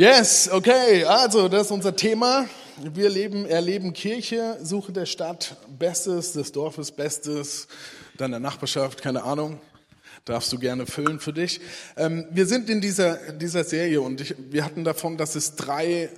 Yes, okay, also das ist unser Thema. Wir leben, erleben Kirche, Suche der Stadt, Bestes, des Dorfes Bestes, deiner Nachbarschaft, keine Ahnung. Darfst du gerne füllen für dich. Ähm, wir sind in dieser, dieser Serie und ich, wir hatten davon, dass es drei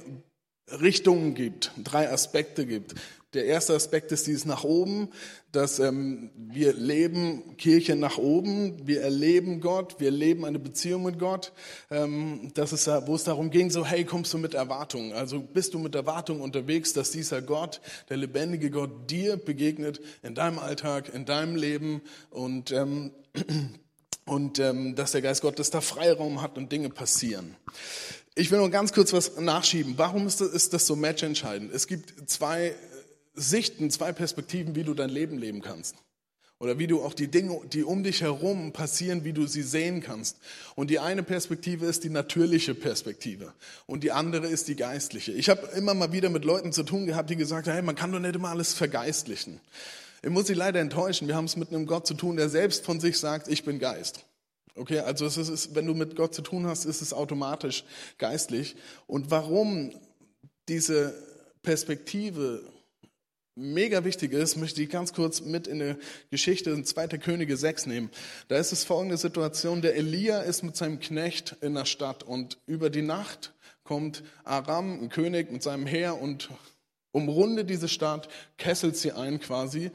Richtungen gibt, drei Aspekte gibt. Der erste Aspekt ist dieses nach oben, dass ähm, wir leben Kirche nach oben, wir erleben Gott, wir leben eine Beziehung mit Gott. Ähm, das ist, wo es darum ging, so hey, kommst du mit Erwartungen? Also bist du mit Erwartungen unterwegs, dass dieser Gott, der lebendige Gott, dir begegnet in deinem Alltag, in deinem Leben und ähm, und ähm, dass der Geist Gottes da Freiraum hat und Dinge passieren. Ich will nur ganz kurz was nachschieben. Warum ist das, ist das so matchentscheidend? Es gibt zwei Sichten, zwei Perspektiven, wie du dein Leben leben kannst. Oder wie du auch die Dinge, die um dich herum passieren, wie du sie sehen kannst. Und die eine Perspektive ist die natürliche Perspektive. Und die andere ist die geistliche. Ich habe immer mal wieder mit Leuten zu tun gehabt, die gesagt haben, hey, man kann doch nicht immer alles vergeistlichen. Ich muss sie leider enttäuschen. Wir haben es mit einem Gott zu tun, der selbst von sich sagt, ich bin Geist. Okay, also es ist, wenn du mit Gott zu tun hast, ist es automatisch geistlich. Und warum diese Perspektive mega wichtig ist, möchte ich ganz kurz mit in die Geschichte in 2. Könige 6 nehmen. Da ist es folgende Situation, der Elia ist mit seinem Knecht in der Stadt und über die Nacht kommt Aram, ein König mit seinem Heer und umrundet diese Stadt, kesselt sie ein quasi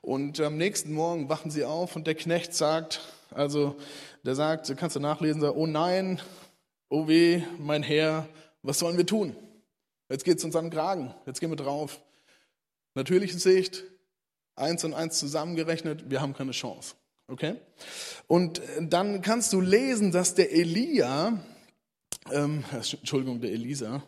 und am nächsten Morgen wachen sie auf und der Knecht sagt, also der sagt, kannst du nachlesen, sagt, oh nein, oh weh, mein Herr, was sollen wir tun? Jetzt geht's uns an den Kragen, jetzt gehen wir drauf. Natürliche Sicht, eins und eins zusammengerechnet, wir haben keine Chance. Okay? Und dann kannst du lesen, dass der Elia, ähm, Entschuldigung, der Elisa,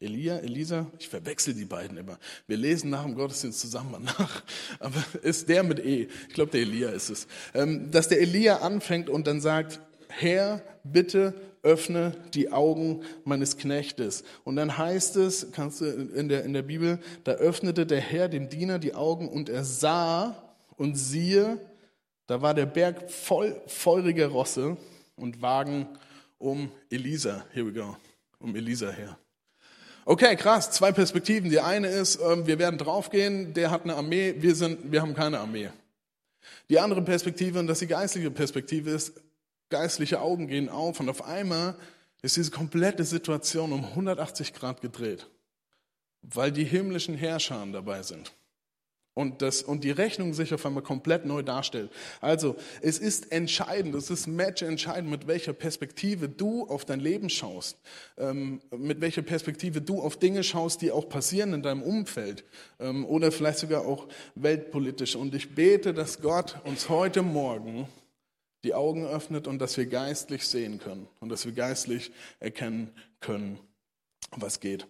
Elia, Elisa, ich verwechsel die beiden immer. Wir lesen nach dem Gottesdienst zusammen nach, aber ist der mit E. Ich glaube, der Elia ist es. Ähm, dass der Elia anfängt und dann sagt, Herr, bitte öffne die Augen meines Knechtes. Und dann heißt es, kannst du in der, in der Bibel, da öffnete der Herr dem Diener die Augen und er sah und siehe, da war der Berg voll feuriger Rosse und Wagen um Elisa. Here we go. Um Elisa her. Okay, krass, zwei Perspektiven. Die eine ist, ähm, wir werden draufgehen, der hat eine Armee, wir, sind, wir haben keine Armee. Die andere Perspektive, und das die geistliche Perspektive ist, geistliche Augen gehen auf und auf einmal ist diese komplette Situation um 180 Grad gedreht, weil die himmlischen Herrscher dabei sind. Und, das, und die Rechnung sich auf einmal komplett neu darstellt. Also, es ist entscheidend, es ist match entscheidend, mit welcher Perspektive du auf dein Leben schaust, ähm, mit welcher Perspektive du auf Dinge schaust, die auch passieren in deinem Umfeld ähm, oder vielleicht sogar auch weltpolitisch. Und ich bete, dass Gott uns heute Morgen die Augen öffnet und dass wir geistlich sehen können und dass wir geistlich erkennen können, was geht.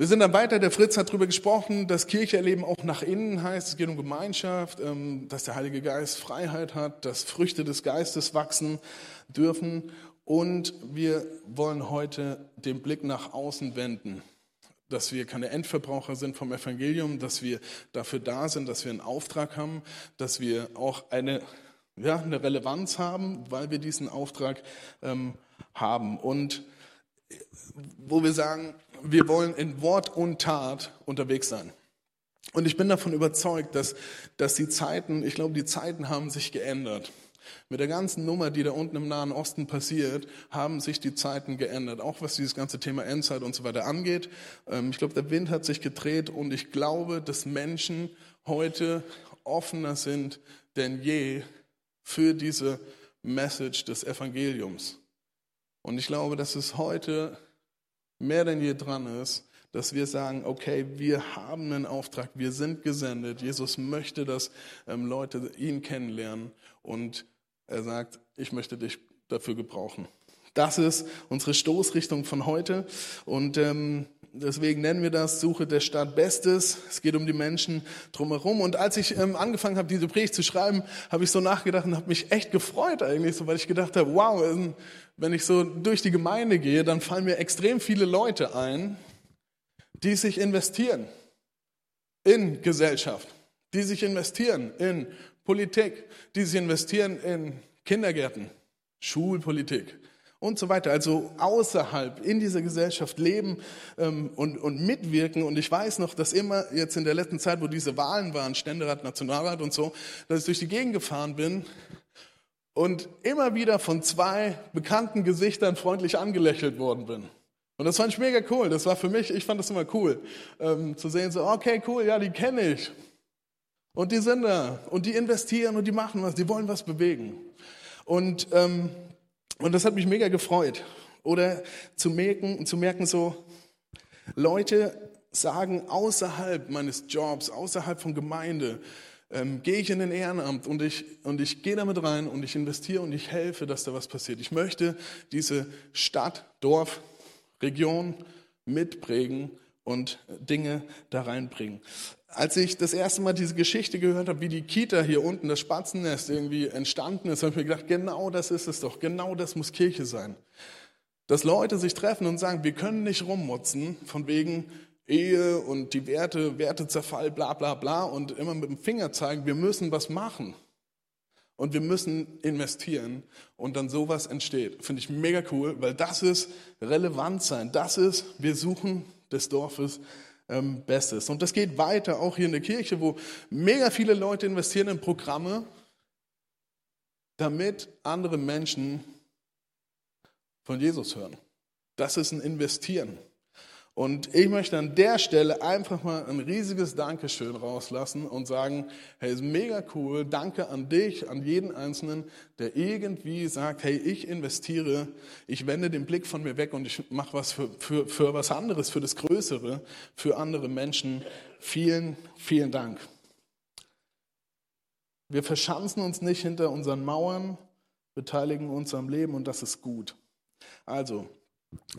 Wir sind dann weiter, der Fritz hat darüber gesprochen, dass Kirche erleben auch nach innen heißt, es geht um Gemeinschaft, ähm, dass der Heilige Geist Freiheit hat, dass Früchte des Geistes wachsen dürfen. Und wir wollen heute den Blick nach außen wenden, dass wir keine Endverbraucher sind vom Evangelium, dass wir dafür da sind, dass wir einen Auftrag haben, dass wir auch eine ja, eine Relevanz haben, weil wir diesen Auftrag ähm, haben. Und wo wir sagen, wir wollen in Wort und Tat unterwegs sein. Und ich bin davon überzeugt, dass, dass die Zeiten, ich glaube, die Zeiten haben sich geändert. Mit der ganzen Nummer, die da unten im Nahen Osten passiert, haben sich die Zeiten geändert. Auch was dieses ganze Thema Endzeit und so weiter angeht. Ähm, ich glaube, der Wind hat sich gedreht und ich glaube, dass Menschen heute offener sind denn je für diese Message des Evangeliums. Und ich glaube, dass es heute mehr denn je dran ist, dass wir sagen, okay, wir haben einen Auftrag, wir sind gesendet. Jesus möchte, dass ähm, Leute ihn kennenlernen und er sagt, ich möchte dich dafür gebrauchen. Das ist unsere Stoßrichtung von heute und ähm, Deswegen nennen wir das Suche der Stadt Bestes. Es geht um die Menschen drumherum. Und als ich ähm, angefangen habe, diese Predigt zu schreiben, habe ich so nachgedacht und habe mich echt gefreut eigentlich, so, weil ich gedacht habe, wow, ähm, wenn ich so durch die Gemeinde gehe, dann fallen mir extrem viele Leute ein, die sich investieren in Gesellschaft, die sich investieren in Politik, die sich investieren in Kindergärten, Schulpolitik und so weiter. Also außerhalb in dieser Gesellschaft leben ähm, und, und mitwirken. Und ich weiß noch, dass immer jetzt in der letzten Zeit, wo diese Wahlen waren, Ständerat, Nationalrat und so, dass ich durch die Gegend gefahren bin und immer wieder von zwei bekannten Gesichtern freundlich angelächelt worden bin. Und das fand ich mega cool. Das war für mich, ich fand das immer cool, ähm, zu sehen, so, okay, cool, ja, die kenne ich. Und die sind da und die investieren und die machen was, die wollen was bewegen. Und ähm, und das hat mich mega gefreut. Oder zu merken, zu merken so, Leute sagen außerhalb meines Jobs, außerhalb von Gemeinde, ähm, gehe ich in den Ehrenamt und ich, und ich gehe damit rein und ich investiere und ich helfe, dass da was passiert. Ich möchte diese Stadt, Dorf, Region mitprägen und Dinge da reinbringen als ich das erste Mal diese Geschichte gehört habe, wie die Kita hier unten, das Spatzennest irgendwie entstanden ist, habe ich mir gedacht, genau das ist es doch, genau das muss Kirche sein. Dass Leute sich treffen und sagen, wir können nicht rummutzen von wegen Ehe und die Werte, Wertezerfall, bla bla bla und immer mit dem Finger zeigen, wir müssen was machen. Und wir müssen investieren und dann sowas entsteht. Finde ich mega cool, weil das ist relevant sein. Das ist, wir suchen des Dorfes ähm, Bestes. Und das geht weiter, auch hier in der Kirche, wo mega viele Leute investieren in Programme, damit andere Menschen von Jesus hören. Das ist ein Investieren. Und ich möchte an der Stelle einfach mal ein riesiges Dankeschön rauslassen und sagen, hey, ist mega cool, danke an dich, an jeden Einzelnen, der irgendwie sagt, hey, ich investiere, ich wende den Blick von mir weg und ich mache was für, für, für was anderes, für das Größere, für andere Menschen. Vielen, vielen Dank. Wir verschanzen uns nicht hinter unseren Mauern, beteiligen uns am Leben und das ist gut. Also,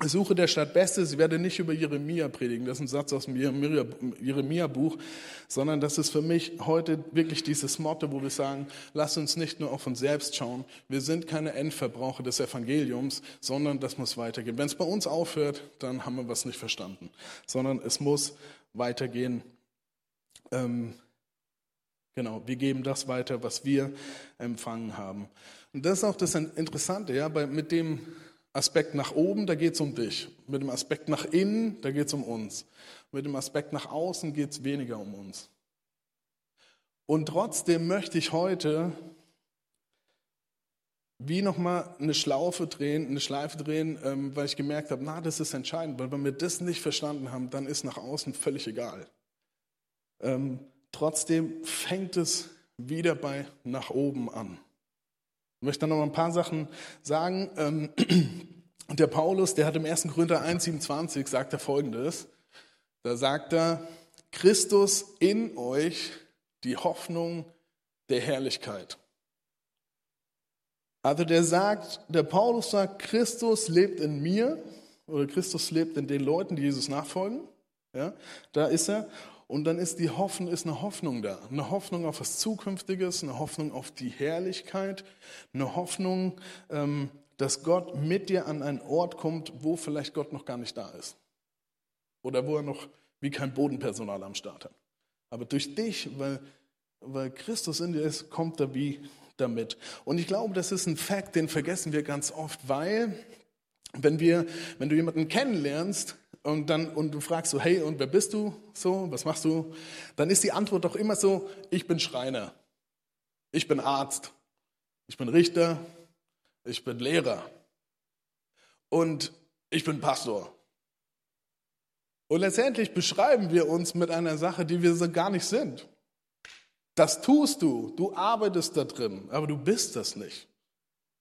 Suche der Stadt Bestes. Ich werde nicht über Jeremia predigen, das ist ein Satz aus dem Jeremia-Buch, sondern das ist für mich heute wirklich dieses Motto, wo wir sagen, lass uns nicht nur auf uns selbst schauen. Wir sind keine Endverbraucher des Evangeliums, sondern das muss weitergehen. Wenn es bei uns aufhört, dann haben wir was nicht verstanden, sondern es muss weitergehen. Ähm, genau, wir geben das weiter, was wir empfangen haben. Und das ist auch das Interessante, ja, bei, mit dem Aspekt nach oben, da geht es um dich. Mit dem Aspekt nach innen, da geht es um uns. Mit dem Aspekt nach außen geht es weniger um uns. Und trotzdem möchte ich heute wie nochmal eine Schlaufe drehen, eine Schleife drehen, ähm, weil ich gemerkt habe, na, das ist entscheidend, weil wenn wir das nicht verstanden haben, dann ist nach außen völlig egal. Ähm, trotzdem fängt es wieder bei nach oben an. Ich möchte noch mal ein paar Sachen sagen. Ähm, der Paulus, der hat im 1. Korinther 1,27 sagt er folgendes. Da sagt er, Christus in euch, die Hoffnung der Herrlichkeit. Also der sagt, der Paulus sagt, Christus lebt in mir oder Christus lebt in den Leuten, die Jesus nachfolgen. Ja, da ist er. Und dann ist die Hoffnung, ist eine Hoffnung da. Eine Hoffnung auf was Zukünftiges, eine Hoffnung auf die Herrlichkeit, eine Hoffnung, ähm, dass Gott mit dir an einen Ort kommt, wo vielleicht Gott noch gar nicht da ist. Oder wo er noch wie kein Bodenpersonal am Start hat. Aber durch dich, weil, weil Christus in dir ist, kommt er wie damit. Und ich glaube, das ist ein Fakt, den vergessen wir ganz oft, weil wenn wir, wenn du jemanden kennenlernst, und dann und du fragst so, hey, und wer bist du? So, was machst du? Dann ist die Antwort doch immer so, ich bin Schreiner. Ich bin Arzt. Ich bin Richter. Ich bin Lehrer. Und ich bin Pastor. Und letztendlich beschreiben wir uns mit einer Sache, die wir so gar nicht sind. Das tust du, du arbeitest da drin, aber du bist das nicht.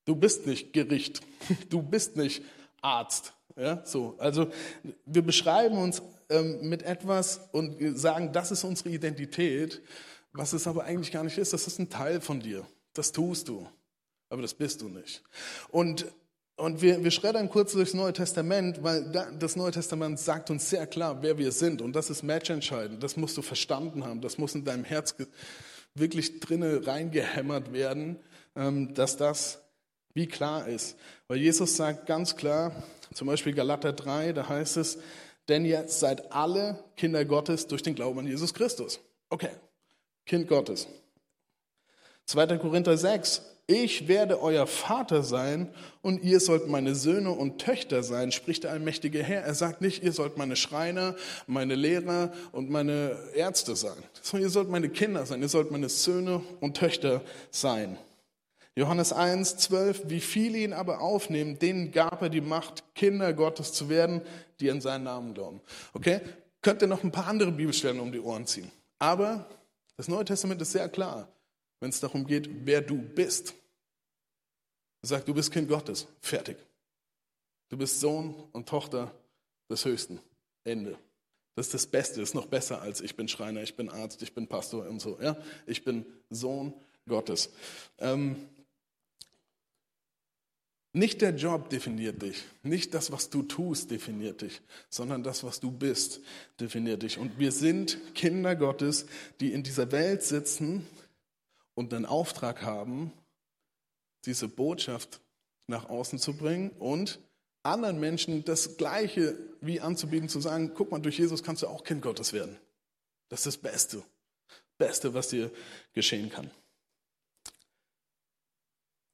Du bist nicht Gericht, du bist nicht Arzt, ja, so. Also wir beschreiben uns ähm, mit etwas und sagen, das ist unsere Identität, was es aber eigentlich gar nicht ist. Das ist ein Teil von dir. Das tust du, aber das bist du nicht. Und und wir, wir schreddern kurz durchs Neue Testament, weil das Neue Testament sagt uns sehr klar, wer wir sind. Und das ist matchentscheidend. Das musst du verstanden haben. Das muss in deinem Herz wirklich drinnen reingehämmert werden, ähm, dass das wie klar ist. Weil Jesus sagt ganz klar, zum Beispiel Galater 3, da heißt es, denn ihr seid alle Kinder Gottes durch den Glauben an Jesus Christus. Okay, Kind Gottes. 2. Korinther 6, ich werde euer Vater sein und ihr sollt meine Söhne und Töchter sein, spricht der allmächtige Herr. Er sagt nicht, ihr sollt meine Schreiner, meine Lehrer und meine Ärzte sein, sondern ihr sollt meine Kinder sein, ihr sollt meine Söhne und Töchter sein. Johannes 1, 12, wie viele ihn aber aufnehmen, denen gab er die Macht, Kinder Gottes zu werden, die an seinen Namen glauben. Okay? Könnt ihr noch ein paar andere Bibelstellen um die Ohren ziehen. Aber das Neue Testament ist sehr klar wenn es darum geht, wer du bist. Er sagt, du bist Kind Gottes. Fertig. Du bist Sohn und Tochter des Höchsten. Ende. Das ist das Beste, das ist noch besser als ich bin Schreiner, ich bin Arzt, ich bin Pastor und so. Ja? Ich bin Sohn Gottes. Ähm, nicht der Job definiert dich, nicht das, was du tust, definiert dich, sondern das, was du bist, definiert dich. Und wir sind Kinder Gottes, die in dieser Welt sitzen und den Auftrag haben, diese Botschaft nach außen zu bringen und anderen Menschen das Gleiche wie anzubieten, zu sagen, guck mal, durch Jesus kannst du auch Kind Gottes werden. Das ist das Beste, Beste, was dir geschehen kann.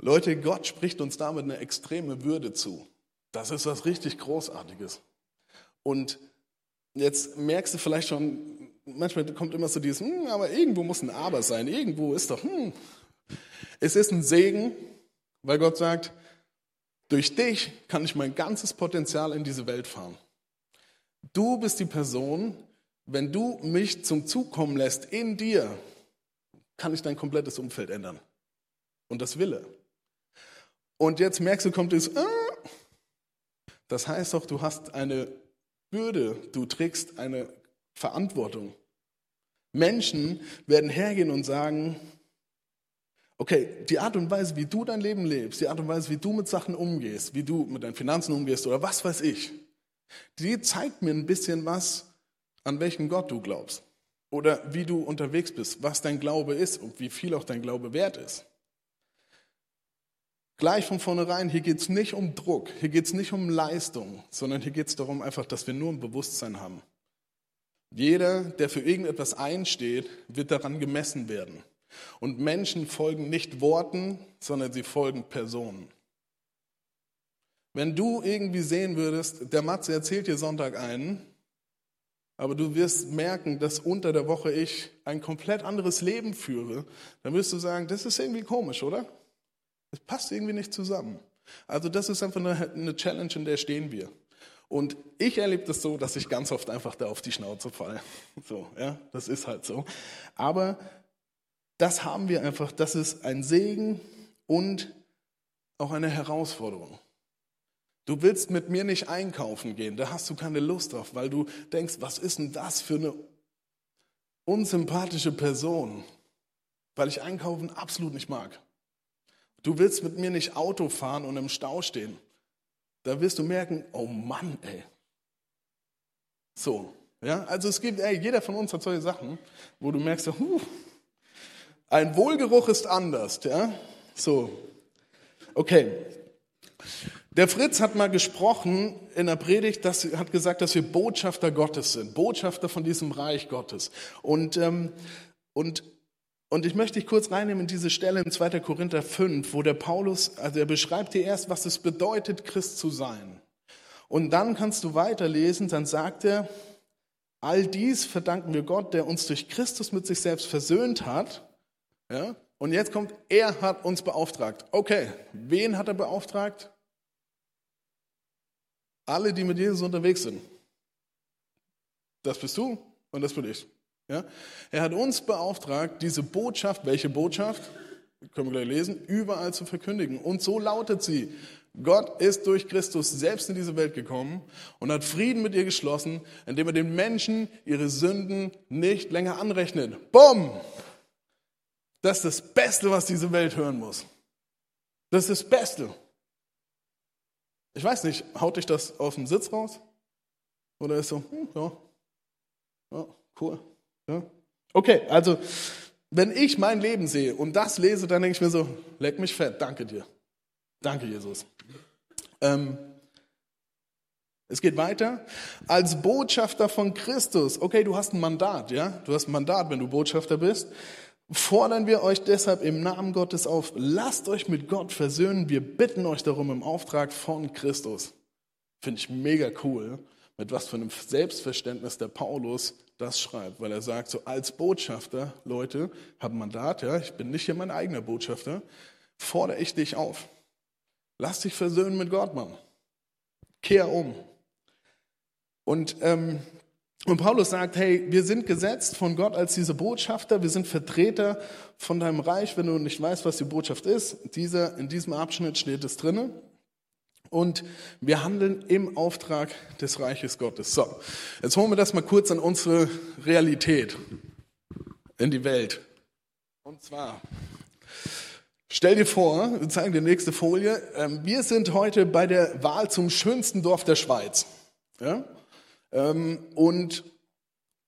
Leute, Gott spricht uns damit eine extreme Würde zu. Das ist was richtig Großartiges. Und jetzt merkst du vielleicht schon, manchmal kommt immer so dieses, hm, aber irgendwo muss ein Aber sein, irgendwo ist doch, hm. Es ist ein Segen, weil Gott sagt, durch dich kann ich mein ganzes Potenzial in diese Welt fahren. Du bist die Person, wenn du mich zum Zug kommen lässt in dir, kann ich dein komplettes Umfeld ändern. Und das Wille. Und jetzt merkst du, kommt es, ah, das heißt doch, du hast eine Bürde, du trägst eine Verantwortung. Menschen werden hergehen und sagen, okay, die Art und Weise, wie du dein Leben lebst, die Art und Weise, wie du mit Sachen umgehst, wie du mit deinen Finanzen umgehst oder was weiß ich, die zeigt mir ein bisschen was, an welchen Gott du glaubst. Oder wie du unterwegs bist, was dein Glaube ist und wie viel auch dein Glaube wert ist. Gleich von vornherein, hier geht es nicht um Druck, hier geht es nicht um Leistung, sondern hier geht es darum einfach, dass wir nur ein Bewusstsein haben. Jeder, der für irgendetwas einsteht, wird daran gemessen werden. Und Menschen folgen nicht Worten, sondern sie folgen Personen. Wenn du irgendwie sehen würdest, der Matze erzählt dir Sonntag einen, aber du wirst merken, dass unter der Woche ich ein komplett anderes Leben führe, dann wirst du sagen, das ist irgendwie komisch, oder? Das passt irgendwie nicht zusammen. Also das ist einfach eine Challenge, in der stehen wir. Und ich erlebe das so, dass ich ganz oft einfach da auf die Schnauze falle. So, ja, das ist halt so. Aber das haben wir einfach, das ist ein Segen und auch eine Herausforderung. Du willst mit mir nicht einkaufen gehen, da hast du keine Lust drauf, weil du denkst, was ist denn das für eine unsympathische Person, weil ich einkaufen absolut nicht mag. Du willst mit mir nicht Auto fahren und im Stau stehen, da wirst du merken, oh Mann, ey. So, ja, also es gibt, ey, jeder von uns hat solche Sachen, wo du merkst, huh, ein Wohlgeruch ist anders, ja. So, okay. Der Fritz hat mal gesprochen in der Predigt, dass, hat gesagt, dass wir Botschafter Gottes sind, Botschafter von diesem Reich Gottes. Und, ähm, und und ich möchte dich kurz reinnehmen in diese Stelle in 2. Korinther 5, wo der Paulus, also er beschreibt dir erst, was es bedeutet, Christ zu sein. Und dann kannst du weiterlesen, dann sagt er, all dies verdanken wir Gott, der uns durch Christus mit sich selbst versöhnt hat. Ja? Und jetzt kommt, er hat uns beauftragt. Okay, wen hat er beauftragt? Alle, die mit Jesus unterwegs sind. Das bist du und das bin ich. Ja? Er hat uns beauftragt, diese Botschaft, welche Botschaft? Können wir gleich lesen, überall zu verkündigen. Und so lautet sie. Gott ist durch Christus selbst in diese Welt gekommen und hat Frieden mit ihr geschlossen, indem er den Menschen ihre Sünden nicht länger anrechnet. Bumm! Das ist das Beste, was diese Welt hören muss. Das ist das Beste. Ich weiß nicht, haut dich das aus dem Sitz raus? Oder ist so, hm, ja, ja, cool. Ja? Okay, also wenn ich mein Leben sehe und das lese, dann denke ich mir so, leck mich fett, danke dir. Danke, Jesus. Ähm, es geht weiter. Als Botschafter von Christus. Okay, du hast ein Mandat, ja? Du hast ein Mandat, wenn du Botschafter bist. fordern wir euch deshalb im Namen Gottes auf, lasst euch mit Gott versöhnen. Wir bitten euch darum im Auftrag von Christus. Finde ich mega cool, mit was für einem Selbstverständnis der Paulus das schreibt, weil er sagt, so als Botschafter, Leute, habe Mandat, ja, ich bin nicht hier mein eigener Botschafter, fordere ich dich auf. Lass dich versöhnen mit Gott, Mann. Kehr um. Und ähm, und Paulus sagt, hey, wir sind gesetzt von Gott als diese Botschafter, wir sind Vertreter von deinem Reich. Wenn du nicht weißt, was die Botschaft ist, dieser, in diesem Abschnitt steht es drinnen. Und wir handeln im Auftrag des Reiches Gottes. So, jetzt holen wir das mal kurz an unsere Realität in die Welt. Und zwar, stell dir vor, wir zeigen die nächste Folie, ähm, wir sind heute bei der Wahl zum schönsten Dorf der Schweiz. Ja? Ähm, und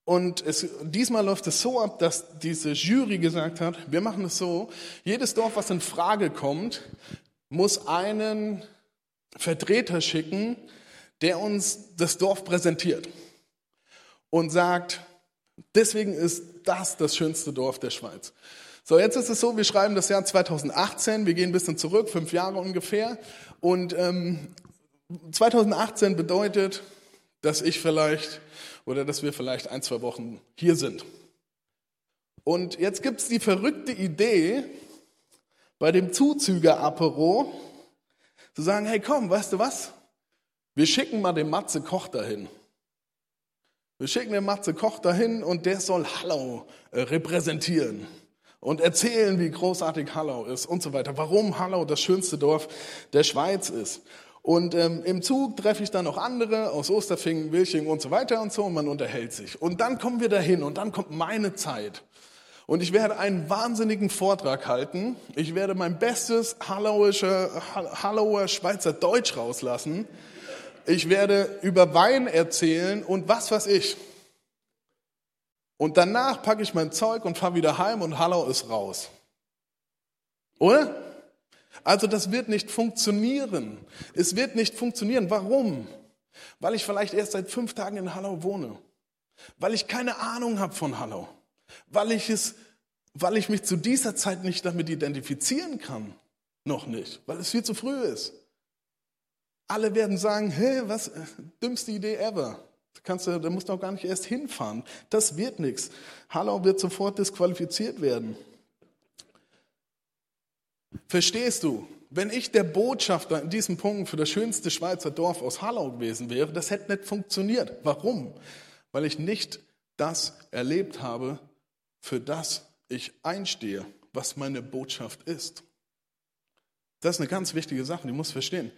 und es, diesmal läuft es so ab, dass diese Jury gesagt hat, wir machen es so, jedes Dorf, was in Frage kommt, muss einen Vertreter schicken, der uns das Dorf präsentiert und sagt, deswegen ist das das schönste Dorf der Schweiz. So, jetzt ist es so, wir schreiben das Jahr 2018, wir gehen ein bisschen zurück, fünf Jahre ungefähr. Und ähm, 2018 bedeutet, dass ich vielleicht oder dass wir vielleicht ein, zwei Wochen hier sind. Und jetzt gibt es die verrückte Idee, bei dem Zuzüger-Apero zu sagen, hey komm, weißt du was? Wir schicken mal den Matze Koch dahin. Wir schicken den Matze Koch dahin und der soll Hallau äh, repräsentieren und erzählen, wie großartig Hallau ist und so weiter. Warum Hallau das schönste Dorf der Schweiz ist. Und ähm, im Zug treffe ich dann noch andere aus Osterfingen, Wilching und so weiter und so und man unterhält sich. Und dann kommen wir dahin und dann kommt meine Zeit. Und ich werde einen wahnsinnigen Vortrag halten. Ich werde mein bestes Hallauer Schweizer Deutsch rauslassen. Ich werde über Wein erzählen und was weiß ich. Und danach packe ich mein Zeug und fahre wieder heim und Hallau ist raus. Oder? Also das wird nicht funktionieren. Es wird nicht funktionieren. Warum? Weil ich vielleicht erst seit fünf Tagen in Hallau wohne. Weil ich keine Ahnung habe von Hallau. Weil ich es, weil ich mich zu dieser Zeit nicht damit identifizieren kann. Noch nicht. Weil es viel zu früh ist. Alle werden sagen, hä, was, dümmste Idee ever. Da, kannst du, da musst du auch gar nicht erst hinfahren. Das wird nichts. Hallau wird sofort disqualifiziert werden. Verstehst du? Wenn ich der Botschafter in diesem Punkt für das schönste Schweizer Dorf aus Hallau gewesen wäre, das hätte nicht funktioniert. Warum? Weil ich nicht das erlebt habe, für das ich einstehe, was meine Botschaft ist. Das ist eine ganz wichtige Sache, die muss verstehen.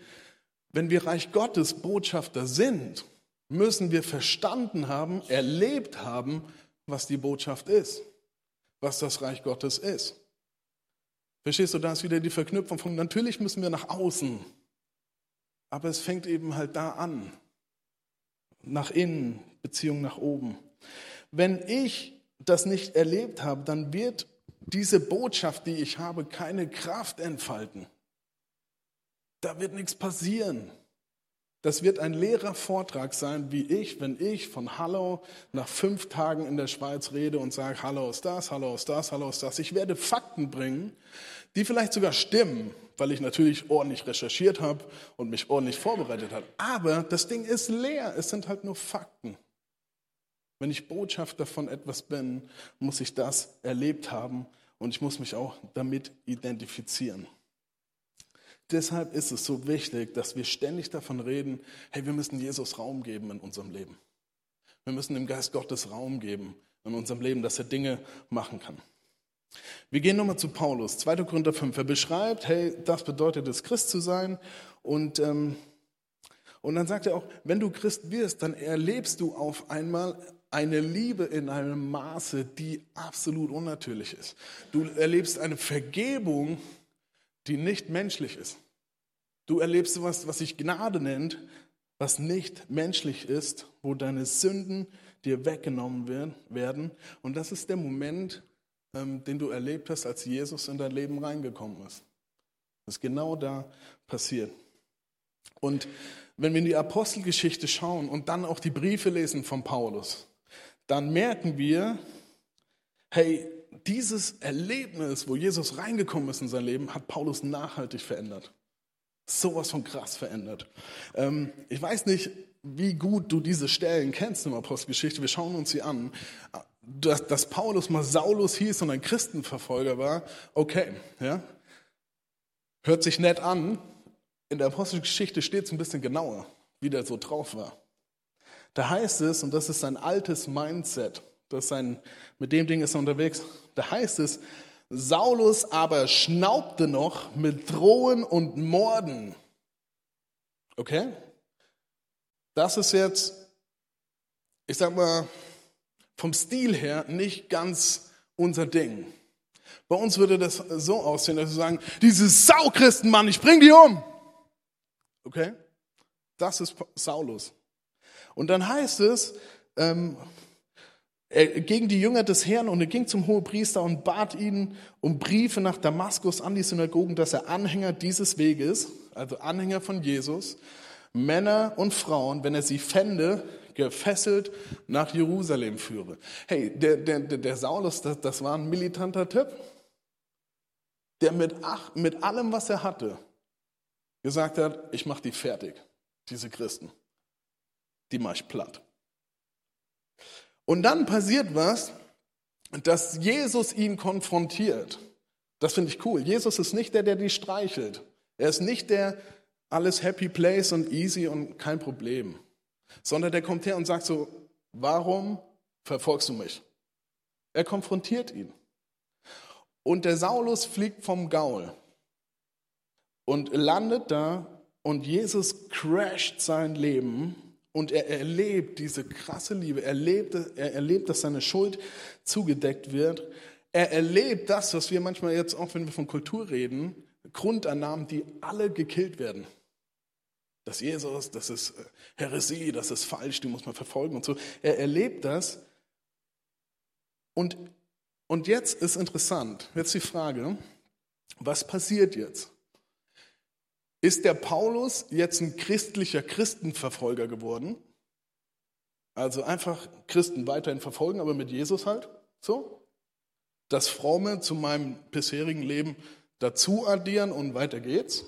Wenn wir Reich Gottes Botschafter sind, müssen wir verstanden haben, erlebt haben, was die Botschaft ist, was das Reich Gottes ist. Verstehst du, da ist wieder die Verknüpfung von, natürlich müssen wir nach außen, aber es fängt eben halt da an. Nach innen, Beziehung nach oben. Wenn ich das nicht erlebt habe, dann wird diese Botschaft, die ich habe, keine Kraft entfalten. Da wird nichts passieren. Das wird ein leerer Vortrag sein, wie ich, wenn ich von Hallo nach fünf Tagen in der Schweiz rede und sage, Hallo ist das, Hallo ist das, Hallo ist das. Ich werde Fakten bringen, die vielleicht sogar stimmen, weil ich natürlich ordentlich recherchiert habe und mich ordentlich vorbereitet habe. Aber das Ding ist leer, es sind halt nur Fakten. Wenn ich Botschafter von etwas bin, muss ich das erlebt haben und ich muss mich auch damit identifizieren. Deshalb ist es so wichtig, dass wir ständig davon reden, hey, wir müssen Jesus Raum geben in unserem Leben. Wir müssen dem Geist Gottes Raum geben in unserem Leben, dass er Dinge machen kann. Wir gehen nochmal zu Paulus, 2. Korinther 5. Er beschreibt, hey, das bedeutet es, Christ zu sein. Und, ähm, und dann sagt er auch, wenn du Christ wirst, dann erlebst du auf einmal eine Liebe in einem Maße, die absolut unnatürlich ist. Du erlebst eine Vergebung, die nicht menschlich ist. Du erlebst etwas, was sich Gnade nennt, was nicht menschlich ist, wo deine Sünden dir weggenommen werden. Und das ist der Moment, ähm, den du erlebt hast, als Jesus in dein Leben reingekommen ist. Das ist genau da passiert. Und wenn wir in die Apostelgeschichte schauen und dann auch die Briefe lesen von Paulus, dann merken wir, hey, dieses Erlebnis, wo Jesus reingekommen ist in sein Leben, hat Paulus nachhaltig verändert. Sowas von krass verändert. Ähm, ich weiß nicht, wie gut du diese Stellen kennst in der Apostelgeschichte. Wir schauen uns sie an. Dass, dass Paulus mal Saulus hieß und ein Christenverfolger war, okay, ja. Hört sich nett an. In der Apostelgeschichte steht es ein bisschen genauer, wie der so drauf war. Da heißt es, und das ist sein altes Mindset, das sein, mit dem Ding ist er unterwegs, da heißt es, Saulus aber schnaubte noch mit Drohen und Morden. Okay? Das ist jetzt, ich sag mal, vom Stil her nicht ganz unser Ding. Bei uns würde das so aussehen, dass wir sagen, diese Sauchristen, Mann, ich bring die um. Okay? Das ist Saulus. Und dann heißt es, ähm, er gegen die Jünger des Herrn und er ging zum Hohepriester und bat ihn um Briefe nach Damaskus an die Synagogen, dass er Anhänger dieses Weges, also Anhänger von Jesus, Männer und Frauen, wenn er sie fände, gefesselt nach Jerusalem führe. Hey, der, der, der Saulus, das, das war ein militanter Typ, der mit, ach, mit allem, was er hatte, gesagt hat, ich mache die fertig, diese Christen. Die mache ich platt. Und dann passiert was, dass Jesus ihn konfrontiert. Das finde ich cool. Jesus ist nicht der, der die streichelt. Er ist nicht der, alles happy place und easy und kein Problem. Sondern der kommt her und sagt so, warum verfolgst du mich? Er konfrontiert ihn. Und der Saulus fliegt vom Gaul und landet da und Jesus crasht sein Leben und er erlebt diese krasse Liebe. Er erlebt, er erlebt, dass seine Schuld zugedeckt wird. Er erlebt das, was wir manchmal jetzt auch, wenn wir von Kultur reden, Grundannahmen, die alle gekillt werden. Das Jesus, das ist äh, Heresie, das ist falsch, die muss man verfolgen und so. Er erlebt das. Und, und jetzt ist interessant, jetzt die Frage, was passiert jetzt? Ist der Paulus jetzt ein christlicher Christenverfolger geworden? Also einfach Christen weiterhin verfolgen, aber mit Jesus halt? So? Das Fromme zu meinem bisherigen Leben dazu addieren und weiter geht's?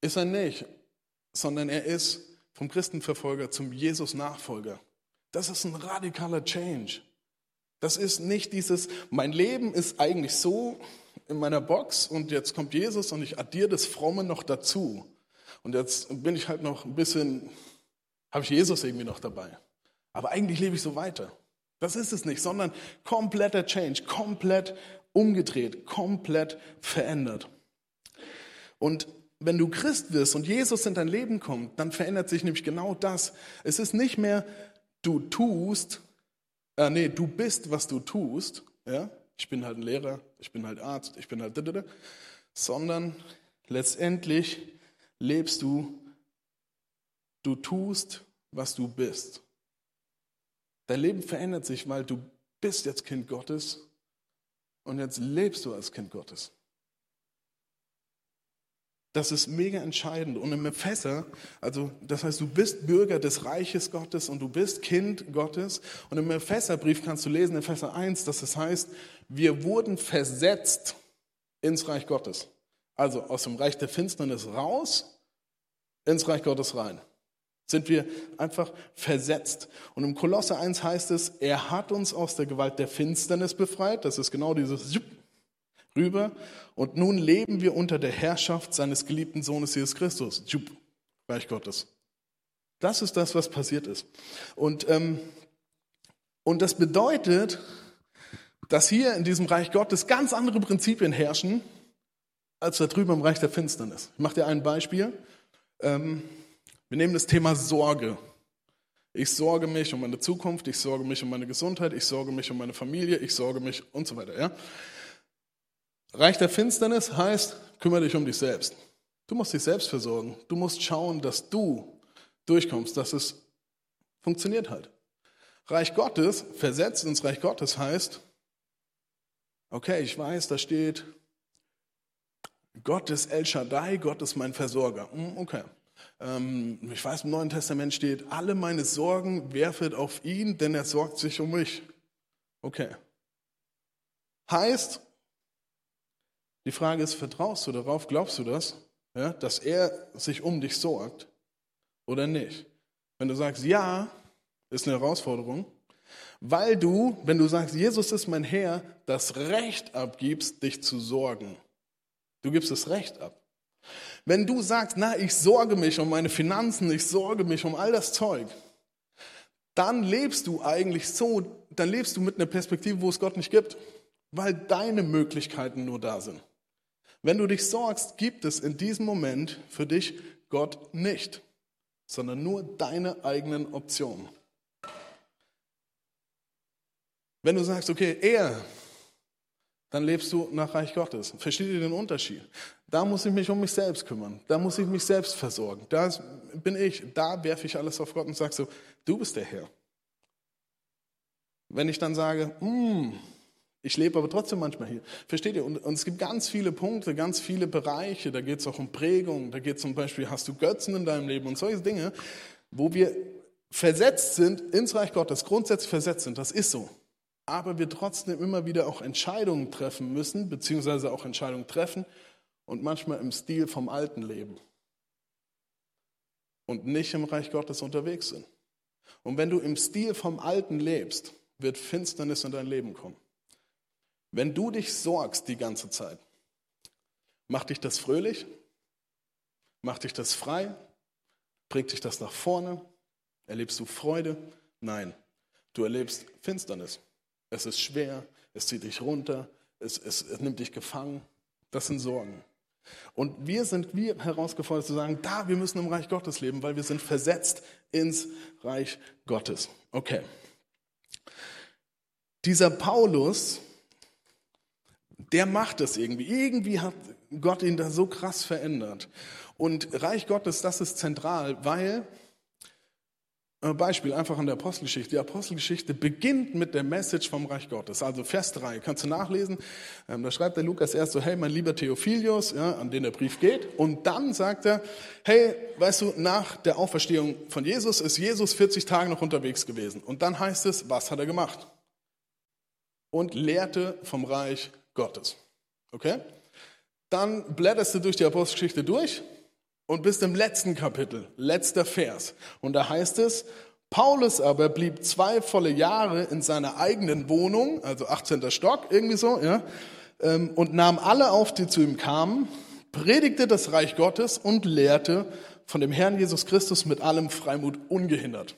Ist er nicht, sondern er ist vom Christenverfolger zum Jesus-Nachfolger. Das ist ein radikaler Change. Das ist nicht dieses, mein Leben ist eigentlich so, in meiner Box und jetzt kommt Jesus und ich addiere das Fromme noch dazu. Und jetzt bin ich halt noch ein bisschen, habe ich Jesus irgendwie noch dabei. Aber eigentlich lebe ich so weiter. Das ist es nicht, sondern kompletter Change, komplett umgedreht, komplett verändert. Und wenn du Christ wirst und Jesus in dein Leben kommt, dann verändert sich nämlich genau das. Es ist nicht mehr, du tust, äh, nee, du bist, was du tust, ja, ich bin halt ein Lehrer, ich bin halt Arzt, ich bin halt, sondern letztendlich lebst du, du tust, was du bist. Dein Leben verändert sich, weil du bist jetzt Kind Gottes und jetzt lebst du als Kind Gottes. Das ist mega entscheidend. Und im Epheser, also das heißt, du bist Bürger des Reiches Gottes und du bist Kind Gottes. Und im Epheserbrief kannst du lesen, Epheser 1, dass es heißt, wir wurden versetzt ins Reich Gottes. Also aus dem Reich der Finsternis raus, ins Reich Gottes rein. Sind wir einfach versetzt. Und im Kolosse 1 heißt es, er hat uns aus der Gewalt der Finsternis befreit. Das ist genau dieses rüber. Und nun leben wir unter der Herrschaft seines geliebten Sohnes Jesus Christus. Jupp, Reich Gottes. Das ist das, was passiert ist. Und, ähm, und das bedeutet, dass hier in diesem Reich Gottes ganz andere Prinzipien herrschen, als da drüben im Reich der Finsternis. Ich mache dir ein Beispiel. Ähm, wir nehmen das Thema Sorge. Ich sorge mich um meine Zukunft, ich sorge mich um meine Gesundheit, ich sorge mich um meine Familie, ich sorge mich und so weiter. Ja? Reich der Finsternis heißt, kümmere dich um dich selbst. Du musst dich selbst versorgen. Du musst schauen, dass du durchkommst, dass es funktioniert halt. Reich Gottes, versetzt ins Reich Gottes heißt, okay, ich weiß, da steht, Gott ist El Shaddai, Gott ist mein Versorger. Hm, okay. Ähm, ich weiß, im Neuen Testament steht, alle meine Sorgen werfet auf ihn, denn er sorgt sich um mich. Okay. Heißt, die Frage ist, vertraust du darauf, glaubst du das, ja, dass er sich um dich sorgt oder nicht? Wenn du sagst, ja, ist eine Herausforderung, weil du, wenn du sagst, Jesus ist mein Herr, das Recht abgibst, dich zu sorgen. Du gibst das Recht ab. Wenn du sagst, na, ich sorge mich um meine Finanzen, ich sorge mich um all das Zeug, dann lebst du eigentlich so, dann lebst du mit einer Perspektive, wo es Gott nicht gibt, weil deine Möglichkeiten nur da sind. Wenn du dich sorgst, gibt es in diesem Moment für dich Gott nicht, sondern nur deine eigenen Optionen. Wenn du sagst, okay, er, dann lebst du nach Reich Gottes. Versteht ihr den Unterschied? Da muss ich mich um mich selbst kümmern. Da muss ich mich selbst versorgen. Da bin ich. Da werfe ich alles auf Gott und sage so, du bist der Herr. Wenn ich dann sage, hm, ich lebe aber trotzdem manchmal hier. Versteht ihr? Und, und es gibt ganz viele Punkte, ganz viele Bereiche. Da geht es auch um Prägung. Da geht es zum Beispiel, hast du Götzen in deinem Leben und solche Dinge, wo wir versetzt sind ins Reich Gottes, grundsätzlich versetzt sind. Das ist so. Aber wir trotzdem immer wieder auch Entscheidungen treffen müssen, beziehungsweise auch Entscheidungen treffen und manchmal im Stil vom alten Leben und nicht im Reich Gottes unterwegs sind. Und wenn du im Stil vom Alten lebst, wird Finsternis in dein Leben kommen. Wenn du dich sorgst die ganze Zeit, macht dich das fröhlich? Macht dich das frei? Bringt dich das nach vorne? Erlebst du Freude? Nein, du erlebst Finsternis. Es ist schwer, es zieht dich runter, es, es, es nimmt dich gefangen. Das sind Sorgen. Und wir sind wie herausgefordert zu sagen, da, wir müssen im Reich Gottes leben, weil wir sind versetzt ins Reich Gottes. Okay. Dieser Paulus, der macht es irgendwie. Irgendwie hat Gott ihn da so krass verändert. Und Reich Gottes, das ist zentral, weil, äh, Beispiel einfach an der Apostelgeschichte. Die Apostelgeschichte beginnt mit der Message vom Reich Gottes. Also Vers 3, kannst du nachlesen. Ähm, da schreibt der Lukas erst so, hey, mein lieber Theophilius, ja, an den der Brief geht. Und dann sagt er, hey, weißt du, nach der Auferstehung von Jesus ist Jesus 40 Tage noch unterwegs gewesen. Und dann heißt es, was hat er gemacht? Und lehrte vom Reich Gottes. Okay? Dann blätterst du durch die Apostelgeschichte durch und bist im letzten Kapitel, letzter Vers. Und da heißt es, Paulus aber blieb zwei volle Jahre in seiner eigenen Wohnung, also 18. Stock, irgendwie so, ja, ähm, und nahm alle auf, die zu ihm kamen, predigte das Reich Gottes und lehrte von dem Herrn Jesus Christus mit allem Freimut ungehindert.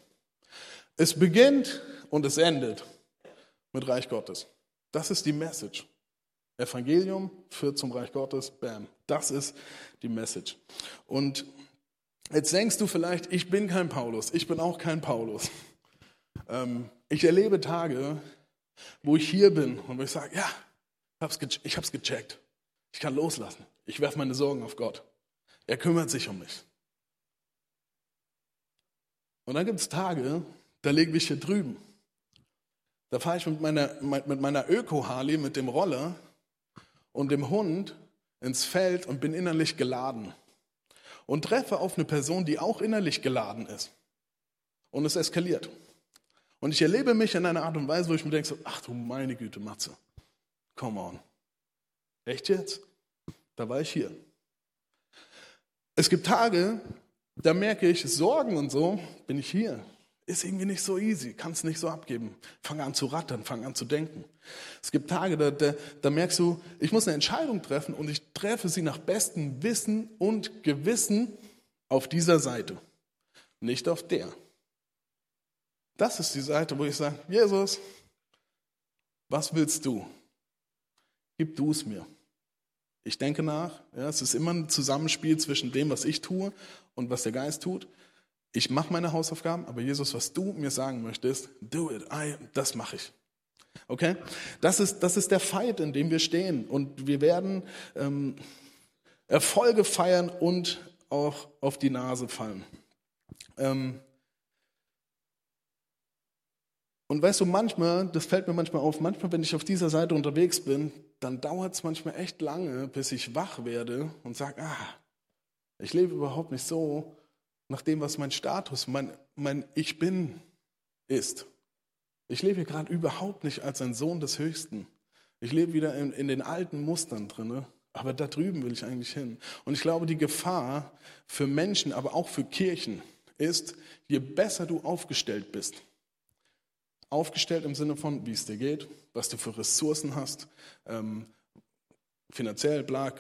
Es beginnt und es endet mit Reich Gottes. Das ist die Message. Evangelium führt zum Reich Gottes, bam. Das ist die Message. Und jetzt denkst du vielleicht, ich bin kein Paulus, ich bin auch kein Paulus. Ähm, ich erlebe Tage, wo ich hier bin und wo ich sage, ja, ich habe es gecheckt. Ich kann loslassen. Ich werfe meine Sorgen auf Gott. Er kümmert sich um mich. Und dann gibt es Tage, da lege ich hier drüben. Da fahre ich mit meiner, mit meiner Öko-Harley, mit dem Roller und dem Hund ins Feld und bin innerlich geladen und treffe auf eine Person, die auch innerlich geladen ist. Und es eskaliert. Und ich erlebe mich in einer Art und Weise, wo ich mir denke, so, ach du meine Güte, Matze, come on. Echt jetzt? Da war ich hier. Es gibt Tage, da merke ich, Sorgen und so, bin ich hier ist irgendwie nicht so easy, kannst nicht so abgeben. Fang an zu rattern, fang an zu denken. Es gibt Tage, da, da, da merkst du, ich muss eine Entscheidung treffen und ich treffe sie nach bestem Wissen und Gewissen auf dieser Seite, nicht auf der. Das ist die Seite, wo ich sage, Jesus, was willst du? Gib du es mir. Ich denke nach. Ja, es ist immer ein Zusammenspiel zwischen dem, was ich tue und was der Geist tut ich mache meine Hausaufgaben, aber Jesus, was du mir sagen möchtest, do it, I, das mache ich. Okay? Das ist, das ist der Fight, in dem wir stehen. Und wir werden ähm, Erfolge feiern und auch auf die Nase fallen. Ähm, und weißt du, manchmal, das fällt mir manchmal auf, manchmal, wenn ich auf dieser Seite unterwegs bin, dann dauert es manchmal echt lange, bis ich wach werde und sage, ah, ich lebe überhaupt nicht so, nach dem, was mein Status, mein, mein Ich bin ist. Ich lebe gerade überhaupt nicht als ein Sohn des Höchsten, Ich lebe wieder in, in den alten Mustern drin, aber da drüben will ich eigentlich hin. Und ich glaube, die Gefahr für Menschen, aber auch für Kirchen ist, je besser du aufgestellt bist, aufgestellt im Sinne von, wie es dir geht, was du für Ressourcen hast, ähm, finanziell, bla,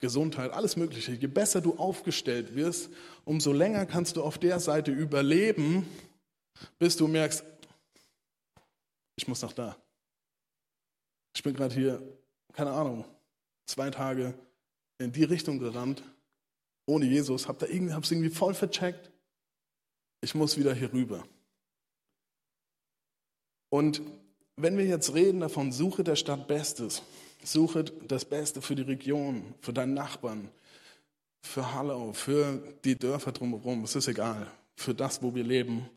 Gesundheit, alles Mögliche. Je besser du aufgestellt wirst, umso länger kannst du auf der Seite überleben, bis du merkst, ich muss nach da. Ich bin gerade hier, keine Ahnung, zwei Tage in die Richtung gerannt, ohne Jesus, habe es irgendwie, irgendwie voll vercheckt. Ich muss wieder hier rüber. Und wenn wir jetzt reden davon, suche der Stadt Bestes, suche das Beste für die Region, für deinen Nachbarn, für Hallau, für die Dörfer drumherum, es ist egal, für das, wo wir leben,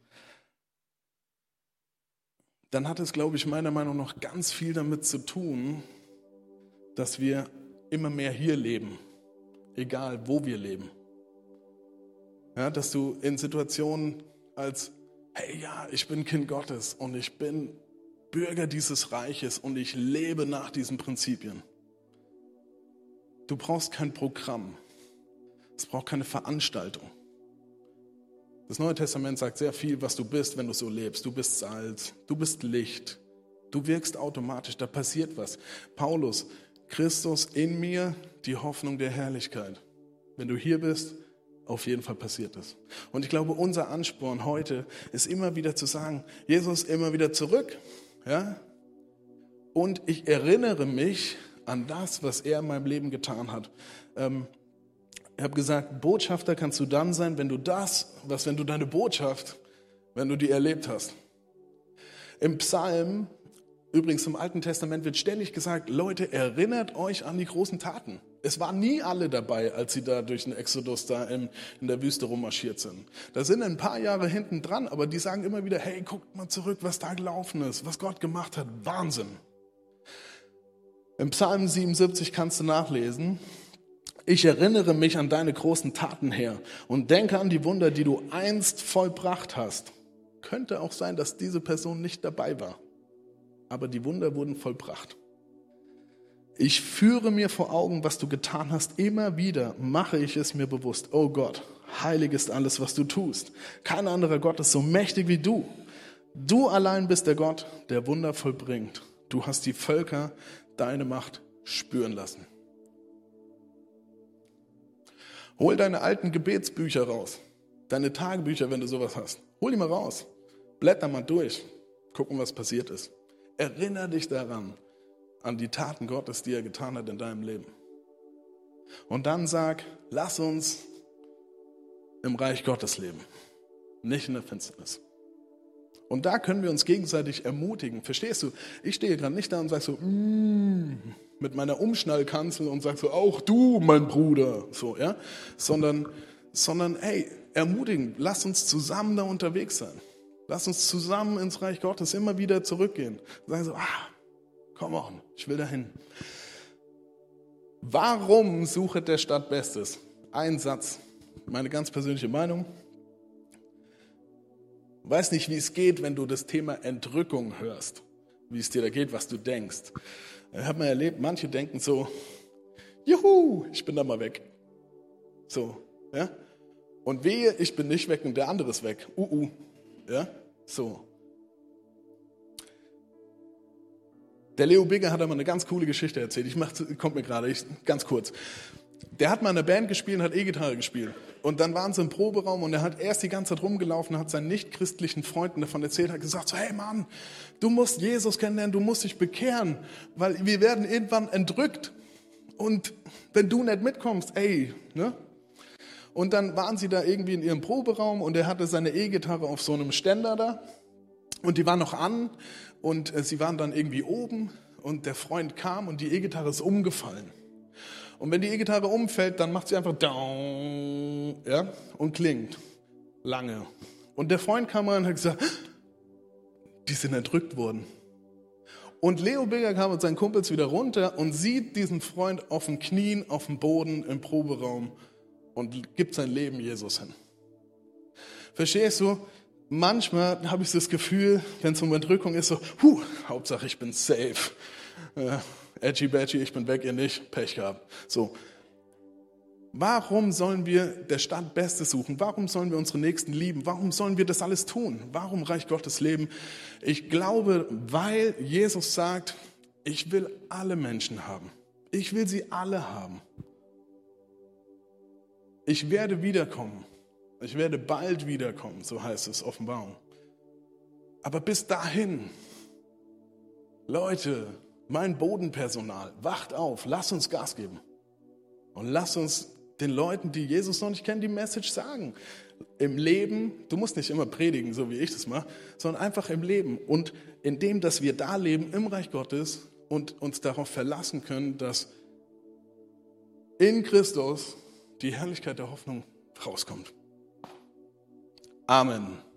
dann hat es, glaube ich, meiner Meinung nach ganz viel damit zu tun, dass wir immer mehr hier leben, egal wo wir leben. Ja, dass du in Situationen als, hey ja, ich bin Kind Gottes und ich bin Bürger dieses Reiches und ich lebe nach diesen Prinzipien. Du brauchst kein Programm. Es braucht keine Veranstaltung. Das Neue Testament sagt sehr viel, was du bist, wenn du so lebst. Du bist Salz, du bist Licht, du wirkst automatisch, da passiert was. Paulus, Christus in mir, die Hoffnung der Herrlichkeit. Wenn du hier bist, auf jeden Fall passiert es. Und ich glaube, unser Ansporn heute ist immer wieder zu sagen, Jesus immer wieder zurück. Ja? Und ich erinnere mich an das, was er in meinem Leben getan hat. Ähm, ich habe gesagt, Botschafter kannst du dann sein, wenn du das, was wenn du deine Botschaft, wenn du die erlebt hast. Im Psalm Übrigens im Alten Testament wird ständig gesagt, Leute, erinnert euch an die großen Taten. Es waren nie alle dabei, als sie da durch den Exodus da in, in der Wüste rummarschiert sind. Da sind ein paar Jahre hinten dran, aber die sagen immer wieder, hey, guckt mal zurück, was da gelaufen ist, was Gott gemacht hat. Wahnsinn. Im Psalm 77 kannst du nachlesen, ich erinnere mich an deine großen Taten her und denke an die Wunder, die du einst vollbracht hast. Könnte auch sein, dass diese Person nicht dabei war aber die Wunder wurden vollbracht. Ich führe mir vor Augen, was du getan hast. Immer wieder mache ich es mir bewusst. Oh Gott, heilig ist alles, was du tust. Kein anderer Gott ist so mächtig wie du. Du allein bist der Gott, der Wunder vollbringt. Du hast die Völker deine Macht spüren lassen. Hol deine alten Gebetsbücher raus. Deine Tagebücher, wenn du sowas hast. Hol die mal raus. Blätter mal durch. Gucken, was passiert ist. Erinnere dich daran, an die Taten Gottes, die er getan hat in deinem Leben. Und dann sag, lass uns im Reich Gottes leben, nicht in der Finsternis. Und da können wir uns gegenseitig ermutigen. Verstehst du? Ich stehe gerade nicht da und sage so, mm, mit meiner Umschnallkanzel und sage so, auch du, mein Bruder, so, ja, sondern, sondern, hey, ermutigen, lass uns zusammen da unterwegs sein. Lass uns zusammen ins Reich Gottes immer wieder zurückgehen. Sagen so, ah, komm on, ich will dahin. Warum suchet der Stadt Bestes? Ein Satz, meine ganz persönliche Meinung. Weiß nicht, wie es geht, wenn du das Thema Entrückung hörst, wie es dir da geht, was du denkst. Ich habe mal erlebt, manche denken so, juhu, ich bin da mal weg. So, ja. Und wehe, ich bin nicht weg und der andere ist weg. Uh, uh. Ja? So. Der Leo Bigger hat einmal eine ganz coole Geschichte erzählt. Ich mach, kommt mir gerade, ganz kurz. Der hat mal in einer Band gespielt und hat E-Gitarre gespielt. Und dann waren sie im Proberaum und er hat erst die ganze Zeit rumgelaufen, hat seinen nichtchristlichen Freunden davon erzählt, hat gesagt so, hey Mann, du musst Jesus kennenlernen, du musst dich bekehren, weil wir werden irgendwann entrückt. Und wenn du nicht mitkommst, ey, ne, und dann waren sie da irgendwie in ihrem Proberaum und er hatte seine E-Gitarre auf so einem Ständer da. Und die war noch an und äh, sie waren dann irgendwie oben und der Freund kam und die E-Gitarre ist umgefallen. Und wenn die E-Gitarre umfällt, dann macht sie einfach down, ja, und klingt lange. Und der Freund kam rein und hat gesagt, die sind entrückt worden. Und Leo Bigger kam mit seinen Kumpels wieder runter und sieht diesen Freund auf den Knien, auf dem Boden im Proberaum und gibt sein Leben Jesus hin. Verstehst du? Manchmal habe ich das Gefühl, wenn es um Entrückung ist, so, huh, Hauptsache ich bin safe. Äh, edgy badgy, ich bin weg, ihr nicht, Pech gehabt. So. Warum sollen wir der Stadt Bestes suchen? Warum sollen wir unsere Nächsten lieben? Warum sollen wir das alles tun? Warum reicht Gottes Leben? Ich glaube, weil Jesus sagt, ich will alle Menschen haben. Ich will sie alle haben. Ich werde wiederkommen. Ich werde bald wiederkommen, so heißt es Offenbarung. Aber bis dahin, Leute, mein Bodenpersonal, wacht auf, lass uns Gas geben. Und lass uns den Leuten, die Jesus noch nicht kennen, die Message sagen. Im Leben, du musst nicht immer predigen, so wie ich das mache, sondern einfach im Leben. Und indem, dass wir da leben im Reich Gottes und uns darauf verlassen können, dass in Christus die Herrlichkeit der Hoffnung rauskommt. Amen.